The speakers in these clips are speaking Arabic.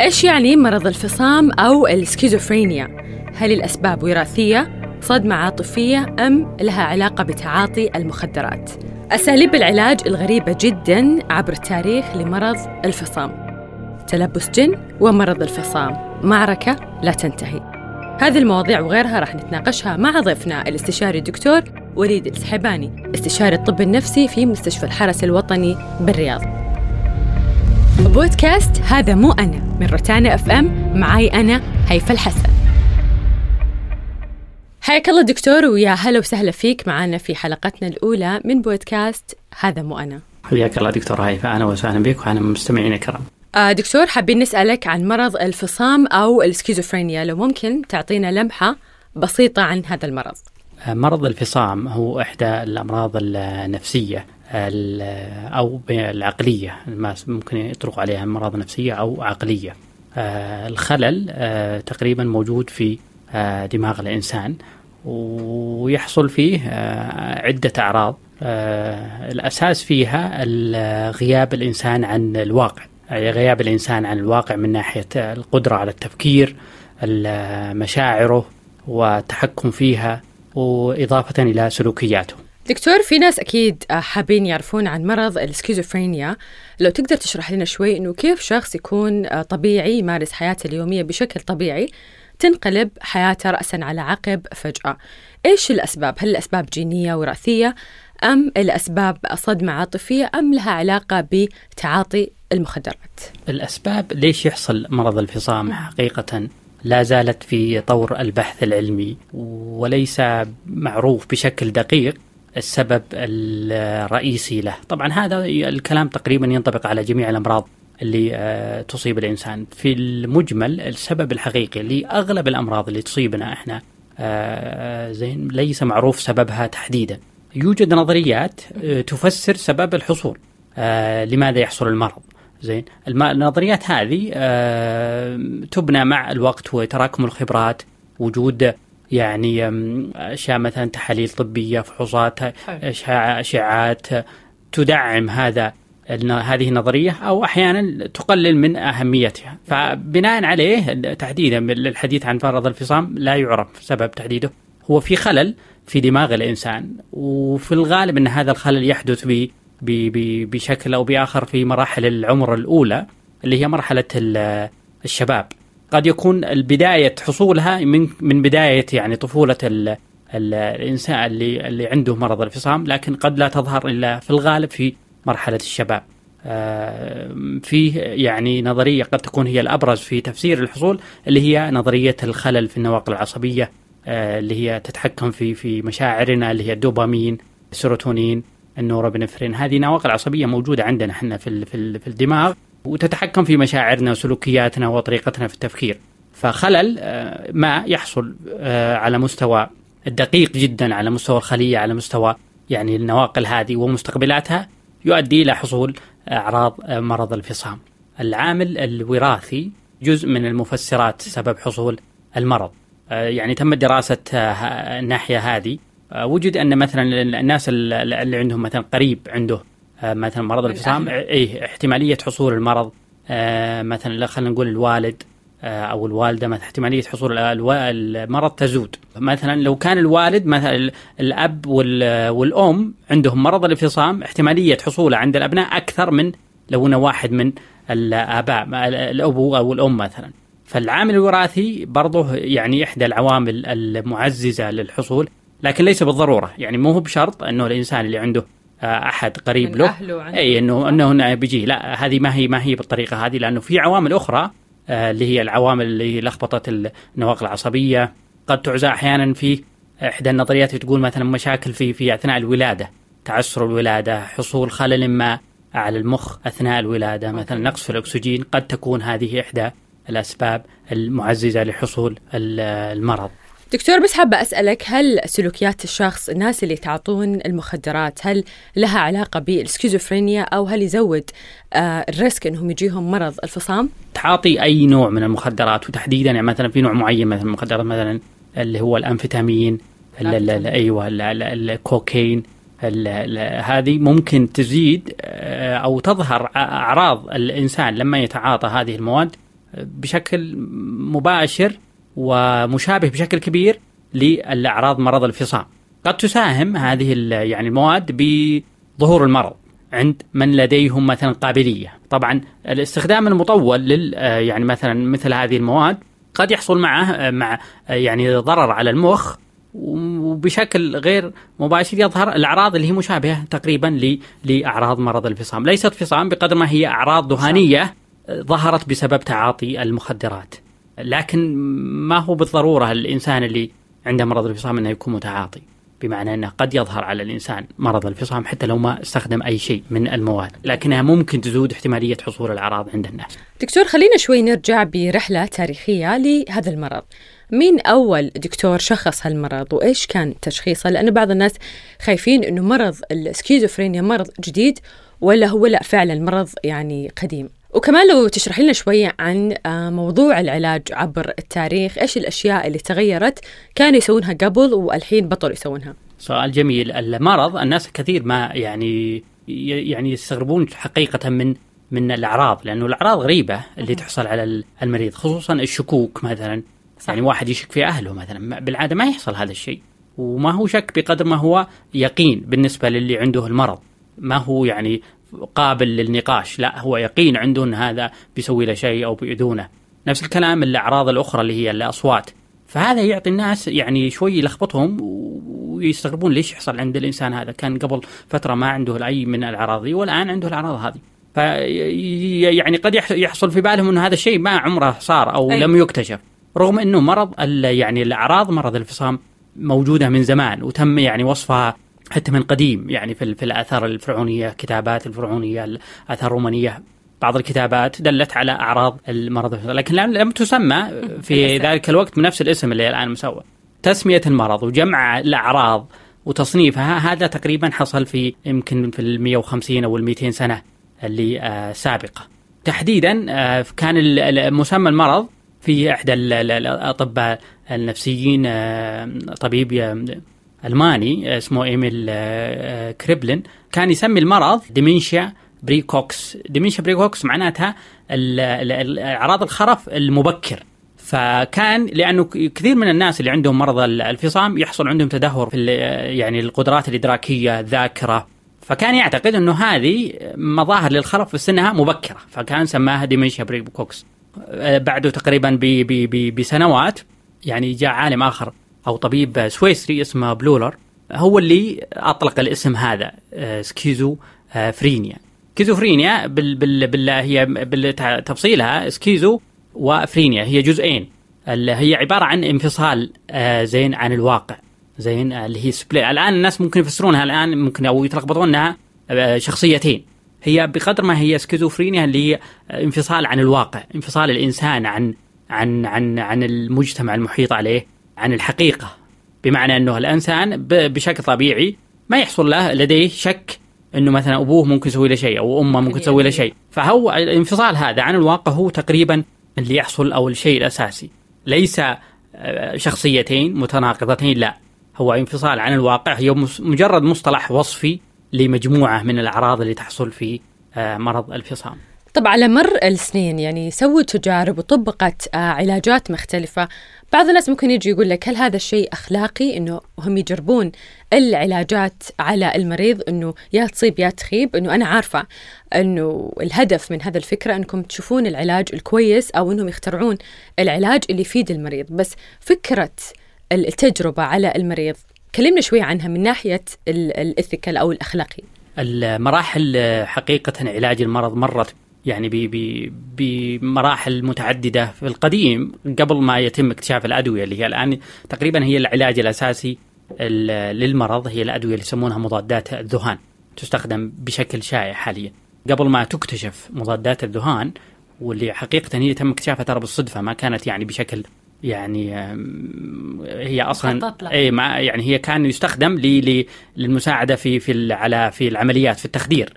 إيش يعني مرض الفصام أو السكيزوفرينيا؟ هل الأسباب وراثية، صدمة عاطفية أم لها علاقة بتعاطي المخدرات؟ أساليب العلاج الغريبة جدا عبر التاريخ لمرض الفصام تلبس جن ومرض الفصام معركة لا تنتهي هذه المواضيع وغيرها راح نتناقشها مع ضيفنا الاستشاري الدكتور وليد السحباني استشاري الطب النفسي في مستشفى الحرس الوطني بالرياض بودكاست هذا مو أنا من روتانا FM معاي أنا هيفا الحسن. حياك الله دكتور ويا هلا وسهلا فيك معنا في حلقتنا الأولى من بودكاست هذا مو أنا. حياك الله دكتور هيفا أهلا وسهلا بك وبالمستمعين الكرام. آه دكتور حابين نسألك عن مرض الفصام أو السكيزوفرينيا لو ممكن تعطينا لمحة بسيطة عن هذا المرض. مرض الفصام هو إحدى الأمراض النفسية أو العقلية ممكن يطلق عليها مرض نفسية أو عقلية. آه، الخلل آه، تقريبا موجود في دماغ الإنسان ويحصل فيه عدة أعراض. الأساس فيها غياب الإنسان عن الواقع. يعني غياب الإنسان عن الواقع من ناحية القدرة على التفكير مشاعره والتحكم فيها وإضافة إلى سلوكياته. دكتور في ناس أكيد حابين يعرفون عن مرض السكيزوفرينيا. لو تقدر تشرح لنا شوي أنه كيف شخص يكون طبيعي يمارس حياته اليومية بشكل طبيعي تنقلب حياته رأسا على عقب فجأة. إيش الأسباب؟ هل الأسباب جينية وراثية أم الأسباب صدمة عاطفية أم لها علاقة بتعاطي المخدرات؟ الأسباب ليش يحصل مرض الفصام حقيقة؟ لا زالت في طور البحث العلمي وليس معروف بشكل دقيق السبب الرئيسي له. طبعا هذا الكلام تقريبا ينطبق على جميع الأمراض اللي آه، تصيب الإنسان. في المجمل السبب الحقيقي لأغلب الأمراض اللي تصيبنا إحنا آه، زين ليس معروف سببها تحديدا. يوجد نظريات آه، تفسر سبب الحصول لماذا يحصل المرض. زين. النظريات هذه آه تبنى مع الوقت وتراكم الخبرات وجود يعني أشياء مثلا تحاليل طبية فحوصات اشعاعات تدعم هذا هذه النظرية أو أحيانا تقلل من أهميتها. فبناء عليه تحديدا الحديث عن مرض الفصام لا يعرف سبب تحديده. هو في خلل في دماغ الإنسان وفي الغالب إن هذا الخلل يحدث بشكل أو بآخر في مراحل العمر الأولى اللي هي مرحلة الشباب قد يكون البداية حصولها من من بداية يعني طفولة ال الإنسان اللي اللي عنده مرض الفصام لكن قد لا تظهر إلا في الغالب في مرحلة الشباب. فيه يعني نظرية قد تكون هي الأبرز في تفسير الحصول اللي هي نظرية الخلل في النواقل العصبية اللي هي تتحكم في في مشاعرنا اللي هي الدوبامين، السيروتونين، النورابنفرين هذه نواقل عصبية موجودة عندنا إحنا في في الدماغ وتتحكم في مشاعرنا وسلوكياتنا وطريقتنا في التفكير فخلل آه، ما يحصل آه، على مستوى الدقيق جدا على مستوى الخلية على مستوى يعني النواقل هذه ومستقبلاتها يؤدي إلى حصول أعراض آه، مرض الفصام. العامل الوراثي جزء من المفسرات سبب حصول المرض. يعني تم دراسة الناحيه هذه وجد أن مثلا الناس اللي عندهم مثلا قريب عنده آه، مثلا مرض الفصام اي احتمالية حصول المرض آه، مثلا خلينا نقول الوالد أو الوالدة مثلا احتمالية حصول المرض تزود. مثلا لو كان الوالد مثلا الأب والأم عندهم مرض الانفصام احتمالية حصوله عند الأبناء أكثر من لو إنه واحد من الآباء الابو أو الأم مثلا. فالعامل الوراثي برضه يعني إحدى العوامل المعززة للحصول. لكن ليس بالضرورة. يعني مو هو بشرط أنه الإنسان اللي عنده آه، أحد قريب له. اي إنه أنه بيجي. لا هذه ما هي ما هي بالطريقة هذه لأنه في عوامل أخرى آه، اللي هي العوامل اللي لخبطة النواقل العصبية. قد تعزى أحيانا في إحدى النظريات تقول مثلا مشاكل في في أثناء الولادة. تعسر الولادة حصول خلل ما على المخ أثناء الولادة. مثلا نقص في الأكسجين قد تكون هذه إحدى الأسباب المعززة لحصول المرض. دكتور بس حابة أسألك هل سلوكيات الشخص الناس اللي يتعاطون المخدرات هل لها علاقة بالسكيزوفرينيا أو هل يزود آه ال risk أنهم يجيهم مرض الفصام؟ تعاطي أي نوع من المخدرات وتحديدا يعني مثلا في نوع معين مثلا المخدرات مثلا اللي هو الأمفيتامين أيوه الكوكايين هذه ممكن تزيد آه، أو تظهر أعراض الإنسان لما يتعاطى هذه المواد بشكل مباشر ومشابه بشكل كبير للأعراض مرض الفصام. قد تساهم هذه يعني المواد بظهور المرض عند من لديهم مثلا قابلية، طبعا الاستخدام المطول لل يعني مثلا مثل هذه المواد قد يحصل معه مع يعني ضرر على المخ وبشكل غير مباشر يظهر الأعراض اللي هي مشابهة تقريبا لأعراض مرض الفصام، ليست فصام بقدر ما هي أعراض دهانية ظهرت بسبب تعاطي المخدرات. لكن ما هو بالضرورة الإنسان اللي عنده مرض الفصام إنه يكون متعاطي. بمعنى إنه قد يظهر على الإنسان مرض الفصام حتى لو ما استخدم أي شيء من المواد، لكنها ممكن تزود احتمالية حصول الأعراض عند الناس. دكتور خلينا شوي نرجع برحلة تاريخية لهذا المرض. مين أول دكتور شخص هالمرض وإيش كان تشخيصه لأنه بعض الناس خايفين أنه مرض السكيزوفرينيا مرض جديد ولا هو لا فعلا مرض يعني قديم وكمان لو تشرح لنا شوية عن آه، موضوع العلاج عبر التاريخ إيش الأشياء اللي تغيرت كانوا يسوونها قبل والحين بطلوا يسوونها؟ سؤال جميل. المرض الناس كثير ما يعني يعني يستغربون حقيقة من من الأعراض لأنه الأعراض غريبة اللي تحصل على المريض خصوصا الشكوك مثلا. صح. يعني واحد يشك في أهله مثلا. بالعادة ما يحصل هذا الشيء. وما هو شك بقدر ما هو يقين بالنسبة للي عنده المرض. ما هو يعني قابل للنقاش. لا هو يقين عنده ان هذا بيسوي له شيء أو بيؤذونه. نفس الكلام الأعراض الأخرى اللي هي الأصوات. فهذا يعطي الناس يعني شوي يلخبطهم ويستغربون ليش يحصل عند الإنسان هذا. كان قبل فترة ما عنده اي من الأعراض دي والآن عنده الأعراض هذه. يعني قد يحصل في بالهم إنه هذا الشيء ما عمره صار أو أي. لم يكتشف. رغم إنه مرض يعني الأعراض مرض الفصام موجودة من زمان وتم يعني وصفها حتى من قديم يعني في, في الآثار الفرعونية كتابات الفرعونية الآثار الرومانية بعض الكتابات دلت على أعراض المرض. لكن لم تسمى في ذلك الوقت بنفس الاسم اللي الآن مسوى. تسمية المرض وجمع الأعراض وتصنيفها هذا تقريبا حصل في يمكن في ال 150 أو ال 200 سنة اللي آه سابقة. تحديدا آه كان مسمى المرض في إحدى الأطباء النفسيين آه، طبيب ألماني اسمه إيميل آه، كريبلين. كان يسمي المرض dementia praecox. dementia praecox معناتها أعراض الخرف المبكر. فكان لأنه كثير من الناس اللي عندهم مرض الفصام يحصل عندهم تدهور في يعني القدرات الإدراكية الذاكرة. فكان يعتقد إنه هذه مظاهر للخرف في سنها مبكرة. فكان سماها dementia praecox. آه، بعده تقريبا بسنوات. يعني جاء عالم آخر أو طبيب سويسري اسمه بلويلر هو اللي أطلق الاسم هذا آه، schizo phrenia schizophrenia بال بال بال هي بتفصيلها schizo و phrenia هي جزئين. هي عبارة عن انفصال آه، زين عن الواقع. زين اللي هي split الآن الناس ممكن يفسرونها الآن ممكن أو يتلخبطون انها شخصيتين. هي بقدر ما هي سكيزوفرينيا اللي هي انفصال عن الواقع انفصال الإنسان عن عن عن عن المجتمع المحيط عليه. عن الحقيقة بمعنى أنه الإنسان بشكل طبيعي ما يحصل له لديه شك أنه مثلا أبوه ممكن يسوي له شيء أو أمه ممكن تسوي له شيء. فهو الانفصال هذا عن الواقع هو تقريبا اللي يحصل أو الشيء الأساسي. ليس آه، شخصيتين متناقضتين لا. هو انفصال عن الواقع هي مجرد مصطلح وصفي لمجموعة من الأعراض اللي تحصل في آه، مرض الفصام. طب على مر السنين يعني سووا تجارب وطبقت آه، علاجات مختلفة. بعض الناس ممكن يجي يقول لك هل هذا الشيء أخلاقي؟ أنه هم يجربون العلاجات على المريض أنه يا تصيب يا تخيب. أنه أنا عارفة أنه الهدف من هذا الفكرة أنكم تشوفون العلاج الكويس أو أنهم يخترعون العلاج اللي يفيد المريض. بس فكرة التجربة على المريض كلمنا شوي عنها من ناحية الإثيكال أو الأخلاقي. المراحل حقيقة علاج المرض مرت يعني بمراحل متعددة. في القديم قبل ما يتم اكتشاف الأدوية اللي هي الآن تقريبا هي العلاج الأساسي للمرض هي الأدوية اللي يسمونها مضادات الذهان. تستخدم بشكل شائع حاليا. قبل ما تكتشف مضادات الذهان واللي حقيقة هي تم اكتشافها ترى بالصدفة ما كانت يعني بشكل يعني هي أصلا إي يعني هي كان يستخدم للمساعدة في في على في العمليات في التخدير.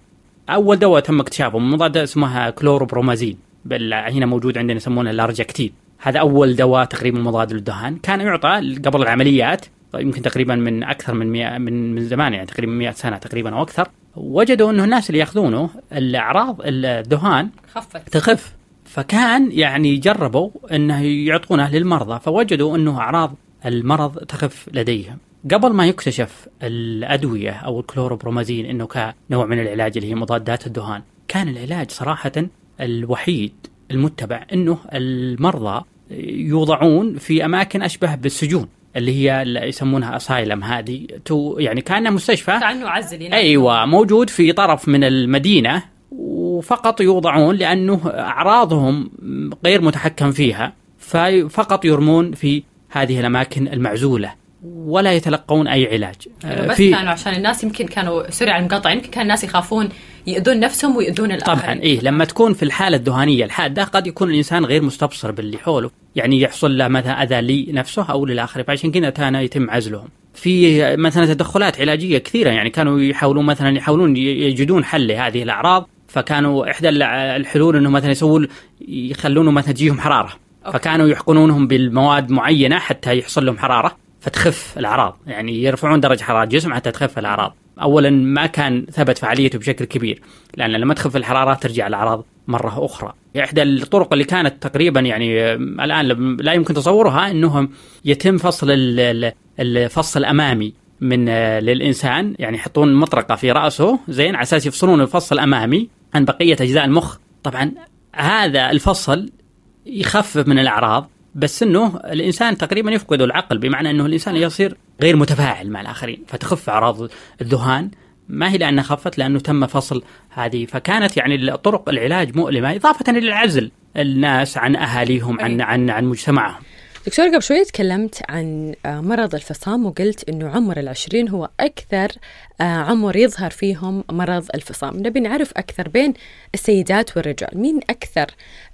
أول دواء تم اكتشافه مضاد اسمها كلوروبرومازين هنا موجود عندنا يسمونه الارجكتين هذا أول دواء تقريبا مضاد للدهان. كان يعطى قبل العمليات يمكن تقريبا من أكثر من مئة من من زمان يعني تقريبا 100 سنة تقريبا أو أكثر. وجدوا أنه الناس اللي يأخذونه الأعراض الذهان خفت. تخف. فكان يعني جربوا إنه يعطونه للمرضى فوجدوا أنه أعراض المرض تخف لديهم. قبل ما يكتشف الأدوية أو الكلوروبرومازين إنه كنوع من العلاج اللي هي مضادات الدهان كان العلاج صراحة الوحيد المتبع إنه المرضى يوضعون في أماكن أشبه بالسجون اللي هي اللي يسمونها asylum هذه تو يعني كانها مستشفى. كأنه عزل أيوه موجود في طرف من المدينة وفقط يوضعون لأنه أعراضهم غير متحكم فيها ففقط يرمون في هذه الأماكن المعزولة. ولا يتلقون أي علاج. يعني بس في كانوا عشان الناس يمكن كانوا sorry على المقاطعة يمكن كان الناس يخافون يؤذون نفسهم ويؤذون الآخرين. طبعا إيه لما تكون في الحالة الذهانيه الحاده قد يكون الإنسان غير مستبصر باللي حوله. يعني يحصل له مثلا أذى لنفسه أو للاخر فعشان كذا كان يتم عزلهم. في مثلا تدخلات علاجية كثيرة يعني كانوا يحاولون مثلا يحاولون يجدون حل لهذه الأعراض فكانوا إحدى الحلول إنه مثلا يسوون يخلونه مثلا تجيهم حرارة. أوكي. فكانوا يحقنونهم بالمواد معينة حتى يحصل لهم حرارة. فتخف الأعراض. يعني يرفعون درجة حرارة الجسم حتى تخف الأعراض. اولا ما كان ثبت فعاليته بشكل كبير لأن لما تخف الحرارة ترجع الاعراض مرة أخرى. إحدى الطرق اللي كانت تقريبا يعني الآن لا يمكن تصورها إنهم يتم فصل الفص الامامي من للإنسان. يعني يحطون مطرقة في رأسه زين على أساس يفصلون الفص الامامي عن بقية أجزاء المخ. طبعا هذا الفصل يخفف من الأعراض بس إنه الإنسان تقريبا يفقد العقل بمعنى إنه الإنسان يصير غير متفاعل مع الآخرين فتخف أعراض الذهان. ما هي لأنها خفت؟ لأنه تم فصل هذه. فكانت يعني طرق العلاج مؤلمة إضافة إلى العزل الناس عن أهاليهم عن عن عن مجتمعهم. دكتور قبل شوي تكلمت عن آه، مرض الفصام وقلت إنه عمر العشرين هو أكثر آه، عمر يظهر فيهم مرض الفصام. نبي نعرف أكثر بين السيدات والرجال. مين أكثر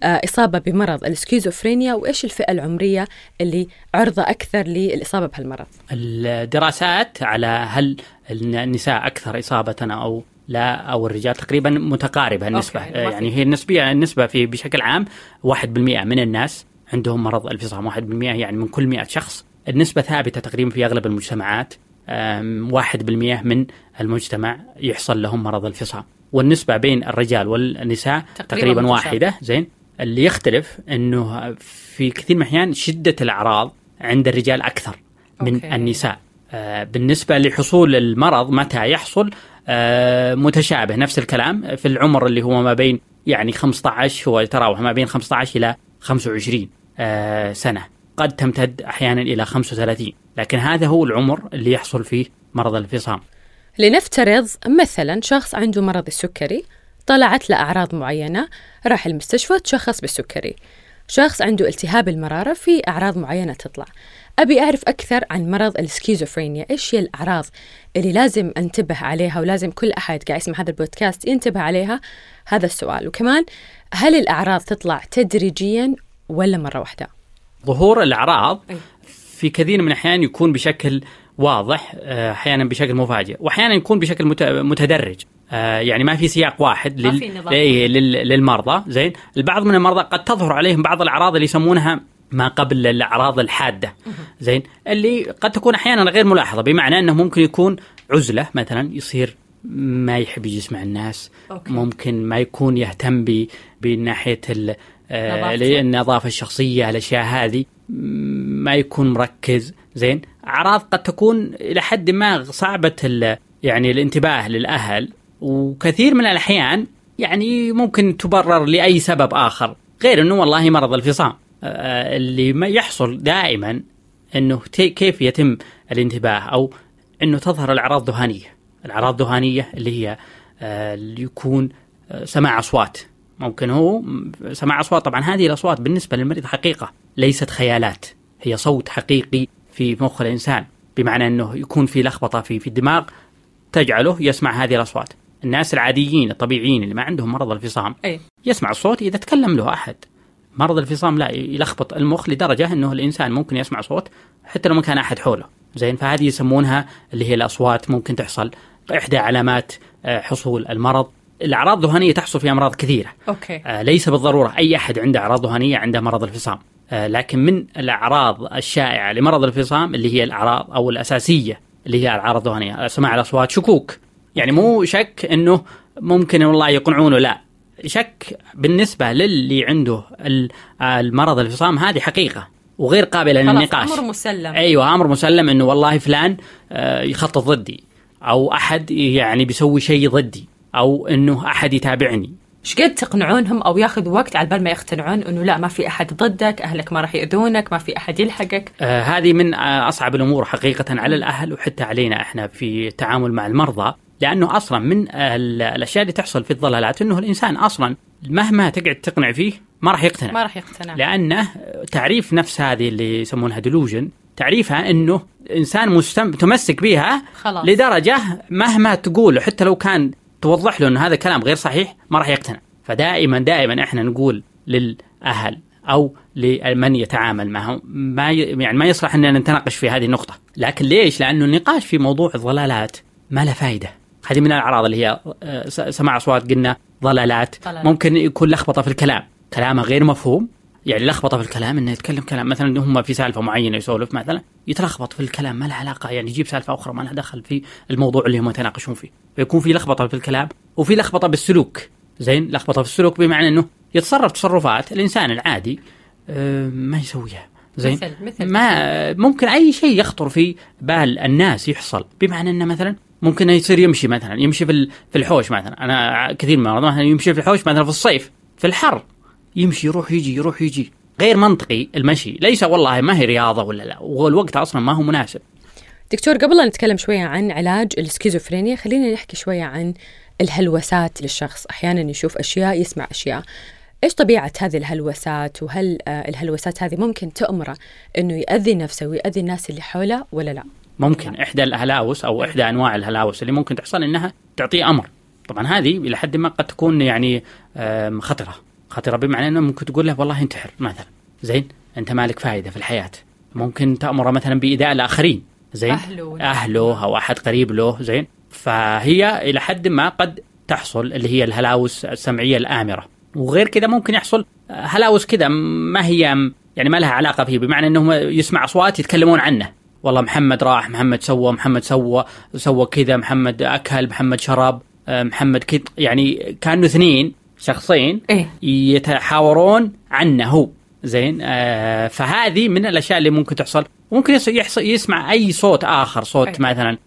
آه، إصابة بمرض؟ السكيزوفرينيا وإيش الفئة العمرية اللي عرضة أكثر للإصابة بهالمرض؟ الدراسات على هل النساء أكثر إصابة أو لا أو الرجال تقريبا متقاربة النسبة. أوكي. يعني هي النسبيه النسبة في بشكل عام 1% من الناس عندهم مرض الفصام 1% يعني من كل 100 شخص. النسبة ثابتة تقريبا في أغلب المجتمعات 1% من المجتمع يحصل لهم مرض الفصام. والنسبة بين الرجال والنساء تقريبا, تقريبا واحدة زين. اللي يختلف إنه في كثير من الأحيان شدة الأعراض عند الرجال أكثر من okay. النساء. آه بالنسبة لحصول المرض متى يحصل؟ آه متشابه نفس الكلام. في العمر اللي هو ما بين يعني 15 هو يتراوح ما بين 15 إلى 25 آه، سنة. قد تمتد أحيانا إلى 35 لكن هذا هو العمر اللي يحصل فيه مرض الفصام. لنفترض مثلا شخص عنده مرض السكري طلعت له أعراض معينة راح المستشفى تشخص بالسكري. شخص عنده التهاب المرارة في أعراض معينة تطلع. أبي أعرف أكثر عن مرض السكيزوفرينيا. إيش هي الأعراض اللي لازم أنتبه عليها ولازم كل أحد قاعد يسمع هذا البودكاست ينتبه عليها؟ هذا السؤال. وكمان هل الأعراض تطلع تدريجيا ولا مرة واحدة؟ ظهور الأعراض في كثير من الأحيان يكون بشكل واضح آه، أحيانا بشكل مفاجئ وأحيانا يكون بشكل متدرج. آه، يعني ما في سياق واحد لل... إيه، للمرضى. زين؟ البعض من المرضى قد تظهر عليهم بعض الأعراض اللي يسمونها ما قبل الأعراض الحادة. زين؟ اللي قد تكون أحيانا غير ملاحظة بمعنى أنه ممكن يكون عزلة مثلا يصير ما يحب يجلس مع الناس أوكي. ممكن ما يكون يهتم بناحية آه النظافه الشخصية الأشياء هذه. ما يكون مركز. زين. أعراض قد تكون إلى حد ما صعبة يعني الانتباه للأهل. وكثير من الأحيان يعني ممكن تبرر لأي سبب آخر. غير إنه والله مرض الفصام. آه، اللي ما يحصل دائما إنه كيف يتم الانتباه أو إنه تظهر الأعراض ذهانيه الأعراض الذهانيه اللي هي آه، اللي يكون آه، سماع أصوات. ممكن هو سماع أصوات. طبعا هذه الأصوات بالنسبة للمريض حقيقة ليست خيالات هي صوت حقيقي في مخ الإنسان بمعنى أنه يكون في لخبطة في في الدماغ تجعله يسمع هذه الأصوات. الناس العاديين الطبيعيين اللي ما عندهم مرض الفصام أي. يسمع الصوت إذا تكلم له أحد. مرض الفصام لا يلخبط المخ لدرجة أنه الإنسان ممكن يسمع صوت حتى لو ما كان أحد حوله. زين فهذه يسمونها اللي هي الأصوات ممكن تحصل. إحدى علامات آه، حصول المرض. الأعراض الذهانيه تحصل في أمراض كثيرة. أوكي. آه ليس بالضرورة أي أحد عنده أعراض ذهانيه عنده مرض الفصام. آه، لكن من الأعراض الشائعة لمرض الفصام اللي هي الأعراض أو الأساسية اللي هي الأعراض الذهنية. سماع الأصوات شكوك. يعني مو شك إنه ممكن والله يقنعونه لا. شك بالنسبة للي عنده المرض الفصام هذه حقيقة وغير قابلة للنقاش. أمر مسلم. أيوه أمر مسلم إنه والله فلان آه، يخطط ضدي أو أحد يعني بيسوي شيء ضدي. أو إنه أحد يتابعني إيش قد تقنعونهم أو ياخذ وقت على بال ما يقتنعون إنه لا ما في أحد ضدك، أهلك ما راح ياذونك، ما في أحد يلحقك؟ آه هذه من آه أصعب الأمور حقيقة على الأهل وحتى علينا إحنا في التعامل مع المرضى، لأنه أصلا من الأشياء اللي تحصل في الضلالات إنه الإنسان أصلا مهما تقعد تقنع فيه ما راح يقتنع ما راح يقتنع لأنه تعريف نفس هذه اللي يسمونها ديلوجن تعريفها إنه إنسان مستم... تمسك بها خلاص. لدرجة مهما تقول حتى لو كان توضح له انه هذا الكلام غير صحيح ما راح يقتنع. فدائما دائما إحنا نقول للأهل أو لمن يتعامل معهم ما. يعني ما يصلح إننا نتناقش في هذه النقطة. لكن ليش؟ لأنه النقاش في موضوع الضلالات ما له فائده هذه من الأعراض اللي هي آه، سماع أصوات قلنا ضلالات. ممكن يكون لخبطة في الكلام. كلامه غير مفهوم. يعني لخبطة في الكلام إنه يتكلم كلام مثلا هم في سالفة معينة يسولف مثلا يتلخبط في الكلام ما له علاقة يعني يجيب سالفة أخرى ما لها دخل في الموضوع اللي هم يتناقشون فيه. فيكون في لخبطة في الكلام وفي لخبطة بالسلوك. زين؟ لخبطة في السلوك بمعنى إنه يتصرف تصرفات الإنسان العادي آه، ما يسويها. زين؟ مثل مثل. ما ممكن أي شيء يخطر في بال الناس يحصل. بمعنى إنه مثلا ممكن يصير يمشي مثلا يمشي في الحوش مثلا. أنا كثير من مثلا يمشي في الحوش مثلا في الصيف في الحر. يمشي يروح يجي يروح يجي. غير منطقي المشي. ليس والله ما هي رياضة ولا لا. والوقت أصلا ما هو مناسب. دكتور قبل لا نتكلم شوية عن علاج السكيزوفرينيا خلينا نحكي شوية عن الهلوسات للشخص. أحيانا يشوف أشياء يسمع أشياء. إيش طبيعة هذه الهلوسات؟ وهل آه، الهلوسات هذه ممكن تأمره إنه يأذي نفسه ويأذي الناس اللي حوله ولا لا؟ ممكن. إحدى الهلاوس أو إحدى أنواع الهلاوس اللي ممكن تحصل إنها تعطيه أمر. طبعا هذه إلى حد ما قد تكون يعني آم، خطره بمعنى إنه ممكن تقول له والله انتحر مثلا. زين؟ أنت مالك فائده في الحياة. ممكن تامره مثلا بايذاء الآخرين. زين؟ أهله. أهله أو أحد قريب له. زين؟ فهي إلى حد ما قد تحصل اللي هي الهلاوس السمعية الآمرة. وغير كذا ممكن يحصل هلاوس كذا ما هي يعني ما لها علاقة فيه بمعنى انه يسمع أصوات يتكلمون عنه. والله محمد راح محمد سوى محمد سوى سوى كذا محمد أكل محمد شرب محمد كذا يعني كانوا اثنين. شخصين إيه. يتحاورون عنه. هو زين؟ آه فهذه من الأشياء اللي ممكن تحصل. ممكن يحصل يسمع أي صوت آخر صوت أي. مثلا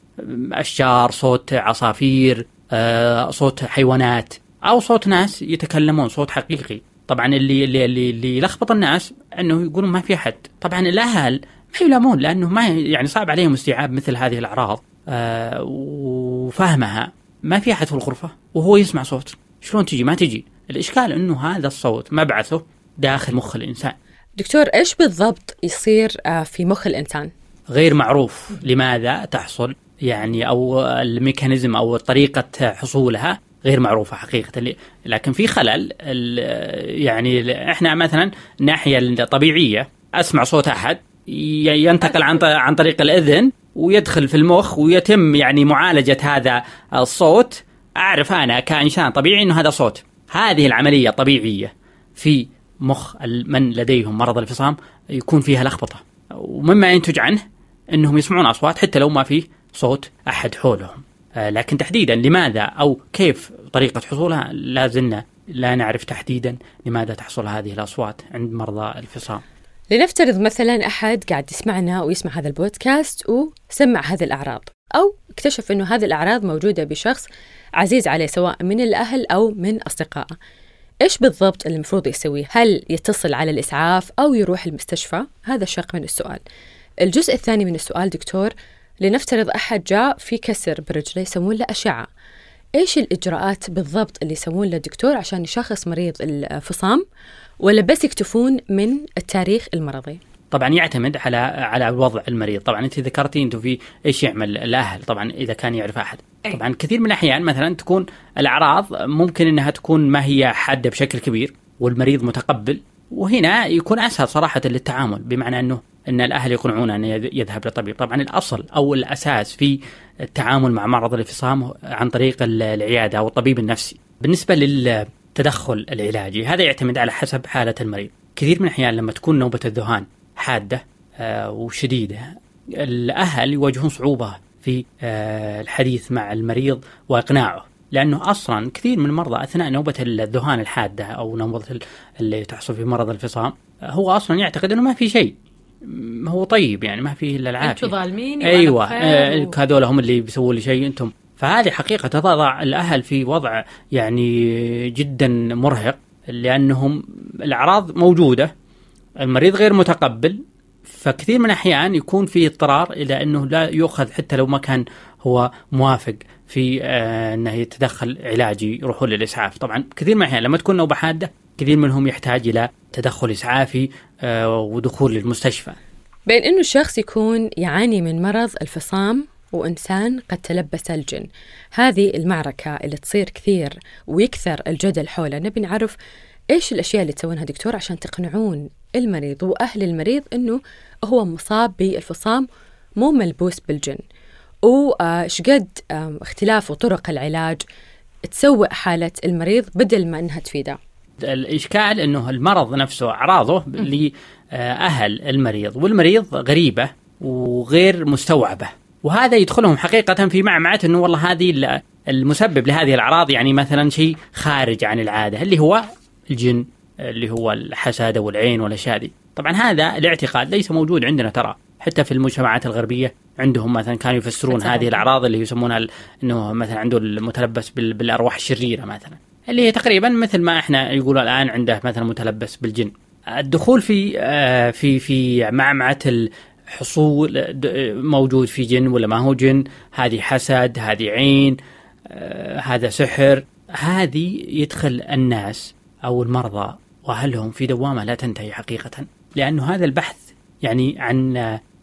أشجار صوت عصافير آه صوت حيوانات أو صوت ناس يتكلمون صوت حقيقي. طبعا اللي اللي اللي, اللي يلخبط الناس إنه يقولون ما في أحد. طبعا الأهل ما يلامون لأنه ما يعني صعب عليهم استيعاب مثل هذه الأعراض. آه وفهمها. ما في أحد في الغرفة وهو يسمع صوت. شلون تجي؟ ما تجي. الإشكال إنه هذا الصوت مبعثه داخل مخ الإنسان. دكتور إيش بالضبط يصير آه، في مخ الإنسان؟ غير معروف لماذا تحصل يعني أو الميكانيزم أو طريقة حصولها غير معروفة حقيقة. ل- لكن في خلل يعني إحنا مثلا الناحيه الطبيعيه أسمع صوت أحد ينتقل عن عن طريق الإذن ويدخل في المخ ويتم يعني معالجة هذا الصوت. أعرف أنا كإنسان طبيعي إنه هذا صوت. هذه العملية طبيعية في مخ من لديهم مرض الفصام يكون فيها لخبطة. ومما ينتج عنه إنهم يسمعون أصوات حتى لو ما في صوت أحد حولهم. آه، لكن تحديدا لماذا أو كيف طريقة حصولها؟ لا زلنا لا نعرف تحديدا لماذا تحصل هذه الأصوات عند مرضى الفصام لنفترض مثلا أحد قاعد يسمعنا ويسمع هذا البودكاست وسمع هذه الأعراض أو اكتشف إنه هذه الأعراض موجودة بشخص عزيز عليه سواء من الأهل أو من أصدقائه إيش بالضبط اللي المفروض يسويه؟ هل يتصل على الإسعاف أو يروح المستشفى؟ هذا شق من السؤال. الجزء الثاني من السؤال دكتور لنفترض أحد جاء في كسر برجله يسوون له أشعة. إيش الإجراءات بالضبط اللي يسوون له الدكتور عشان يشخص مريض الفصام ولا بس يكتفون من التاريخ المرضي؟ طبعا يعتمد على على وضع المريض. طبعا أنت ذكرتي أنتم في إيش يعمل الأهل طبعا إذا كان يعرف أحد. أي. طبعا كثير من الأحيان مثلا تكون الأعراض ممكن إنها تكون ما هي حادة بشكل كبير والمريض متقبل وهنا يكون أسهل صراحة للتعامل بمعنى أنه إن الأهل يقنعون أن يذ- يذهب للطبيب طبعا الأصل أو الأساس في التعامل مع مرض الانفصام عن طريق ال- العيادة أو الطبيب النفسي. بالنسبة للتدخل العلاجي هذا يعتمد على حسب حالة المريض. كثير من الأحيان لما تكون نوبة الذهان حادة آه، وشديدة. الأهل يواجهون صعوبة في آه، الحديث مع المريض وإقناعه لأنه أصلا كثير من المرضى أثناء نوبة الذهان الحادة أو نوبة اللي تحصل في مرض الفصام هو أصلا يعتقد أنه ما في شيء. هو طيب يعني ما فيه إلا العافية. أنتم ظالمين أيوه آه هذول هم اللي بيسووا لي شيء أنتم. فهذه حقيقة تضع الأهل في وضع يعني جدا مرهق لأنهم الأعراض موجودة. المريض غير متقبل فكثير من الأحيان يكون في اضطرار إلى أنه لا يؤخذ حتى لو ما كان هو موافق في آه إنه يتدخل علاجي يروحون للإسعاف، طبعا كثير من الأحيان لما تكون نوبة حادة كثير منهم يحتاج إلى تدخل إسعافي آه ودخول للمستشفى. بين إنه الشخص يكون يعاني من مرض الفصام وإنسان قد تلبس الجن. هذه المعركة اللي تصير كثير ويكثر الجدل حولها نبي نعرف إيش الأشياء اللي تسوونها دكتور عشان تقنعون المريض وأهل المريض أنه هو مصاب بالفصام مو ملبوس بالجن. وش قد اختلاف طرق العلاج تسوء حالة المريض بدل ما أنها تفيده. الإشكال أنه المرض نفسه أعراضه لأهل المريض والمريض غريبة وغير مستوعبة. وهذا يدخلهم حقيقة في معمعة أنه والله هذه المسبب لهذه الأعراض يعني مثلا شيء خارج عن العادة اللي هو الجن. اللي هو الحسادة والعين والأشياء دي. طبعا هذا الاعتقاد ليس موجود عندنا ترى. حتى في المجتمعات الغربية عندهم مثلا كانوا يفسرون هذه الأعراض اللي يسمونها أنه مثلا عنده المتلبس بالأرواح الشريرة مثلا. اللي هي تقريبا مثل ما إحنا يقولوا الآن عنده مثلا متلبس بالجن. الدخول في آه، في في معمعة حصول موجود في جن ولا ما هو جن؟ هذه حسد هذه عين آه، هذا سحر. هذه يدخل الناس أو المرضى وأهلهم في دوامة لا تنتهي حقيقة. لأنه هذا البحث يعني عن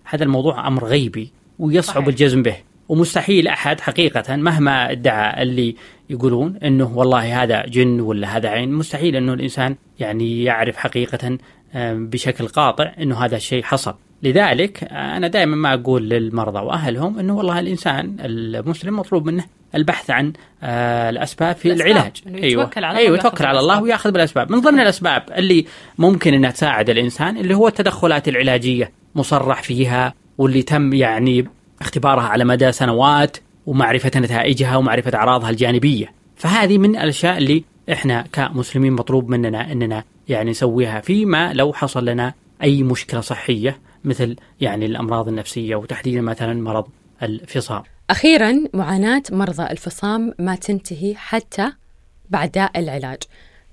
هذا الموضوع أمر غيبي ويصعب صحيح. الجزم به. ومستحيل أحد حقيقة مهما ادعى اللي يقولون أنه والله هذا جن ولا هذا عين مستحيل أنه الإنسان يعني يعرف حقيقة بشكل قاطع أنه هذا الشيء حصل. لذلك أنا دائما ما أقول للمرضى وأهلهم إنه والله الإنسان المسلم مطلوب منه البحث عن آه الأسباب في الأسباب. العلاج أيوه يتوكل على أيوه يتوكل على الله ويأخذ بالأسباب من ضمن الأسباب اللي ممكن انها تساعد الإنسان اللي هو التدخلات العلاجية مصرح فيها واللي تم يعني اختبارها على مدى سنوات ومعرفة نتائجها ومعرفة أعراضها الجانبية فهذه من الأشياء اللي إحنا كمسلمين مطلوب مننا إننا يعني نسويها فيما لو حصل لنا أي مشكلة صحية مثل يعني الأمراض النفسية وتحديدا مثلا مرض الفصام. أخيرا معاناة مرضى الفصام ما تنتهي حتى بعد العلاج.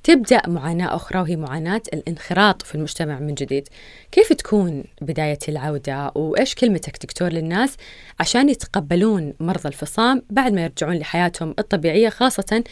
تبدأ معاناة أخرى وهي معاناة الانخراط في المجتمع من جديد. كيف تكون بداية العودة وإيش كلمتك دكتور للناس عشان يتقبلون مرضى الفصام بعد ما يرجعون لحياتهم الطبيعية خاصة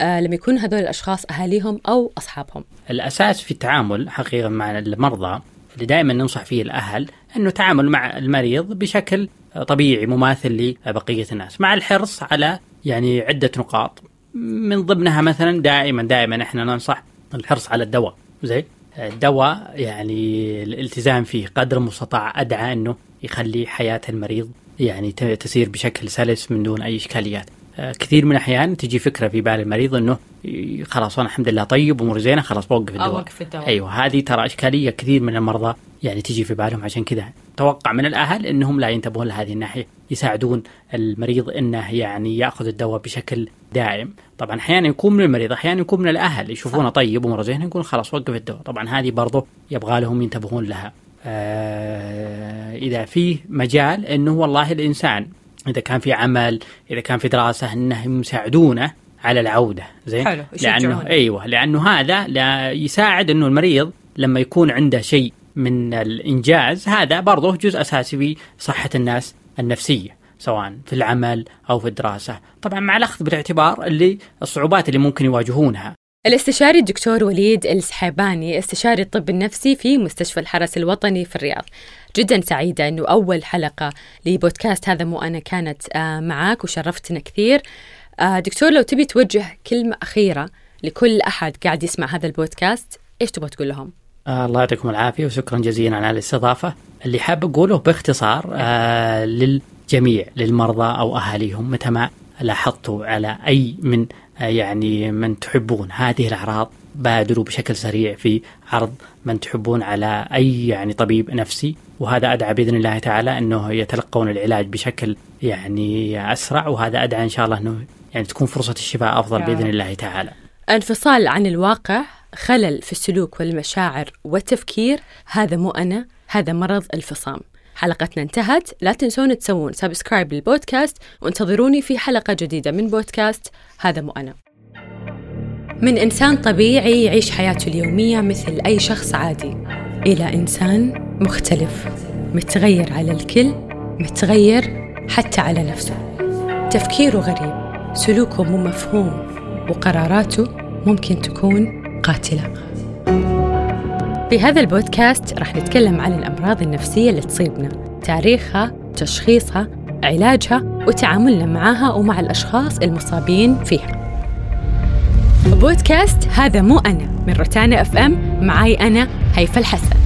آه لما يكون هذول الأشخاص أهاليهم أو أصحابهم. الأساس في التعامل حقيقة مع المرضى اللي دائما ننصح فيه الأهل إنه تعامل مع المريض بشكل طبيعي مماثل لبقية الناس مع الحرص على يعني عدة نقاط. من ضمنها مثلا دائما دائما إحنا ننصح الحرص على الدواء. زي الدواء يعني الالتزام فيه قدر المستطاع أدعى إنه يخلي حياة المريض يعني تسير بشكل سلس من دون أي إشكاليات. كثير من الأحيان تجي فكرة في بال المريض إنه خلاص أنا الحمد لله طيب وأمور زينة خلاص بوقف الدواء. أوقف الدواء. أيوه هذه ترى إشكالية كثير من المرضى يعني تجي في بالهم عشان كذا توقع من الأهل إنهم لا ينتبهون لهذه الناحية يساعدون المريض إنه يعني يأخذ الدواء بشكل دائم. طبعا أحيانا يكون من المريض أحيانا يكون من الأهل يشوفونه طيب وامور زينة يقول خلاص وقف الدواء. طبعا هذه برضه يبغى لهم ينتبهون لها. آه إذا في مجال إنه والله الإنسان إذا كان في عمل إذا كان في دراسة انهم يساعدونه على العودة زين؟ حلو لأنه أيوه لأنه هذا لا يساعد إنه المريض لما يكون عنده شيء من الإنجاز هذا برضه جزء أساسي في صحة الناس النفسية سواء في العمل أو في الدراسة. طبعا مع الأخذ بالاعتبار اللي الصعوبات اللي ممكن يواجهونها. الاستشاري الدكتور وليد السحيباني استشاري الطب النفسي في مستشفى الحرس الوطني في الرياض. جدا سعيدة أنه أول حلقة لبودكاست هذا مو أنا كانت آه، معاك وشرفتنا كثير. آه، دكتور لو تبي توجه كلمة أخيرة لكل أحد قاعد يسمع هذا البودكاست إيش تبغى تقول لهم؟ آه الله يعطيكم العافية وشكرا جزيلا على الاستضافة. اللي حاب أقوله باختصار للجميع للمرضى أو أهاليهم متى ما لاحظتوا على أي من يعني من تحبون هذه الأعراض بادروا بشكل سريع في عرض من تحبون على أي يعني طبيب نفسي وهذا أدعى بإذن الله تعالى إنه يتلقون العلاج بشكل يعني أسرع وهذا أدعى إن شاء الله إنه يعني تكون فرصة الشفاء أفضل بإذن الله تعالى. انفصال عن الواقع خلل في السلوك والمشاعر والتفكير هذا مو أنا هذا مرض الفصام. حلقتنا انتهت. لا تنسون تسوون سبسكرايب للبودكاست وانتظروني في حلقة جديدة من بودكاست. هذا مو أنا. من إنسان طبيعي يعيش حياته اليومية مثل أي شخص عادي. إلى إنسان مختلف. متغير على الكل متغير حتى على نفسه. تفكيره غريب سلوكه مو مفهوم وقراراته ممكن تكون قاتلة. في هذا البودكاست راح نتكلم عن الأمراض النفسية اللي تصيبنا تاريخها تشخيصها علاجها وتعاملنا معها ومع الأشخاص المصابين فيها. بودكاست هذا مو أنا من روتانا أف أم معاي أنا هيفا الحسن.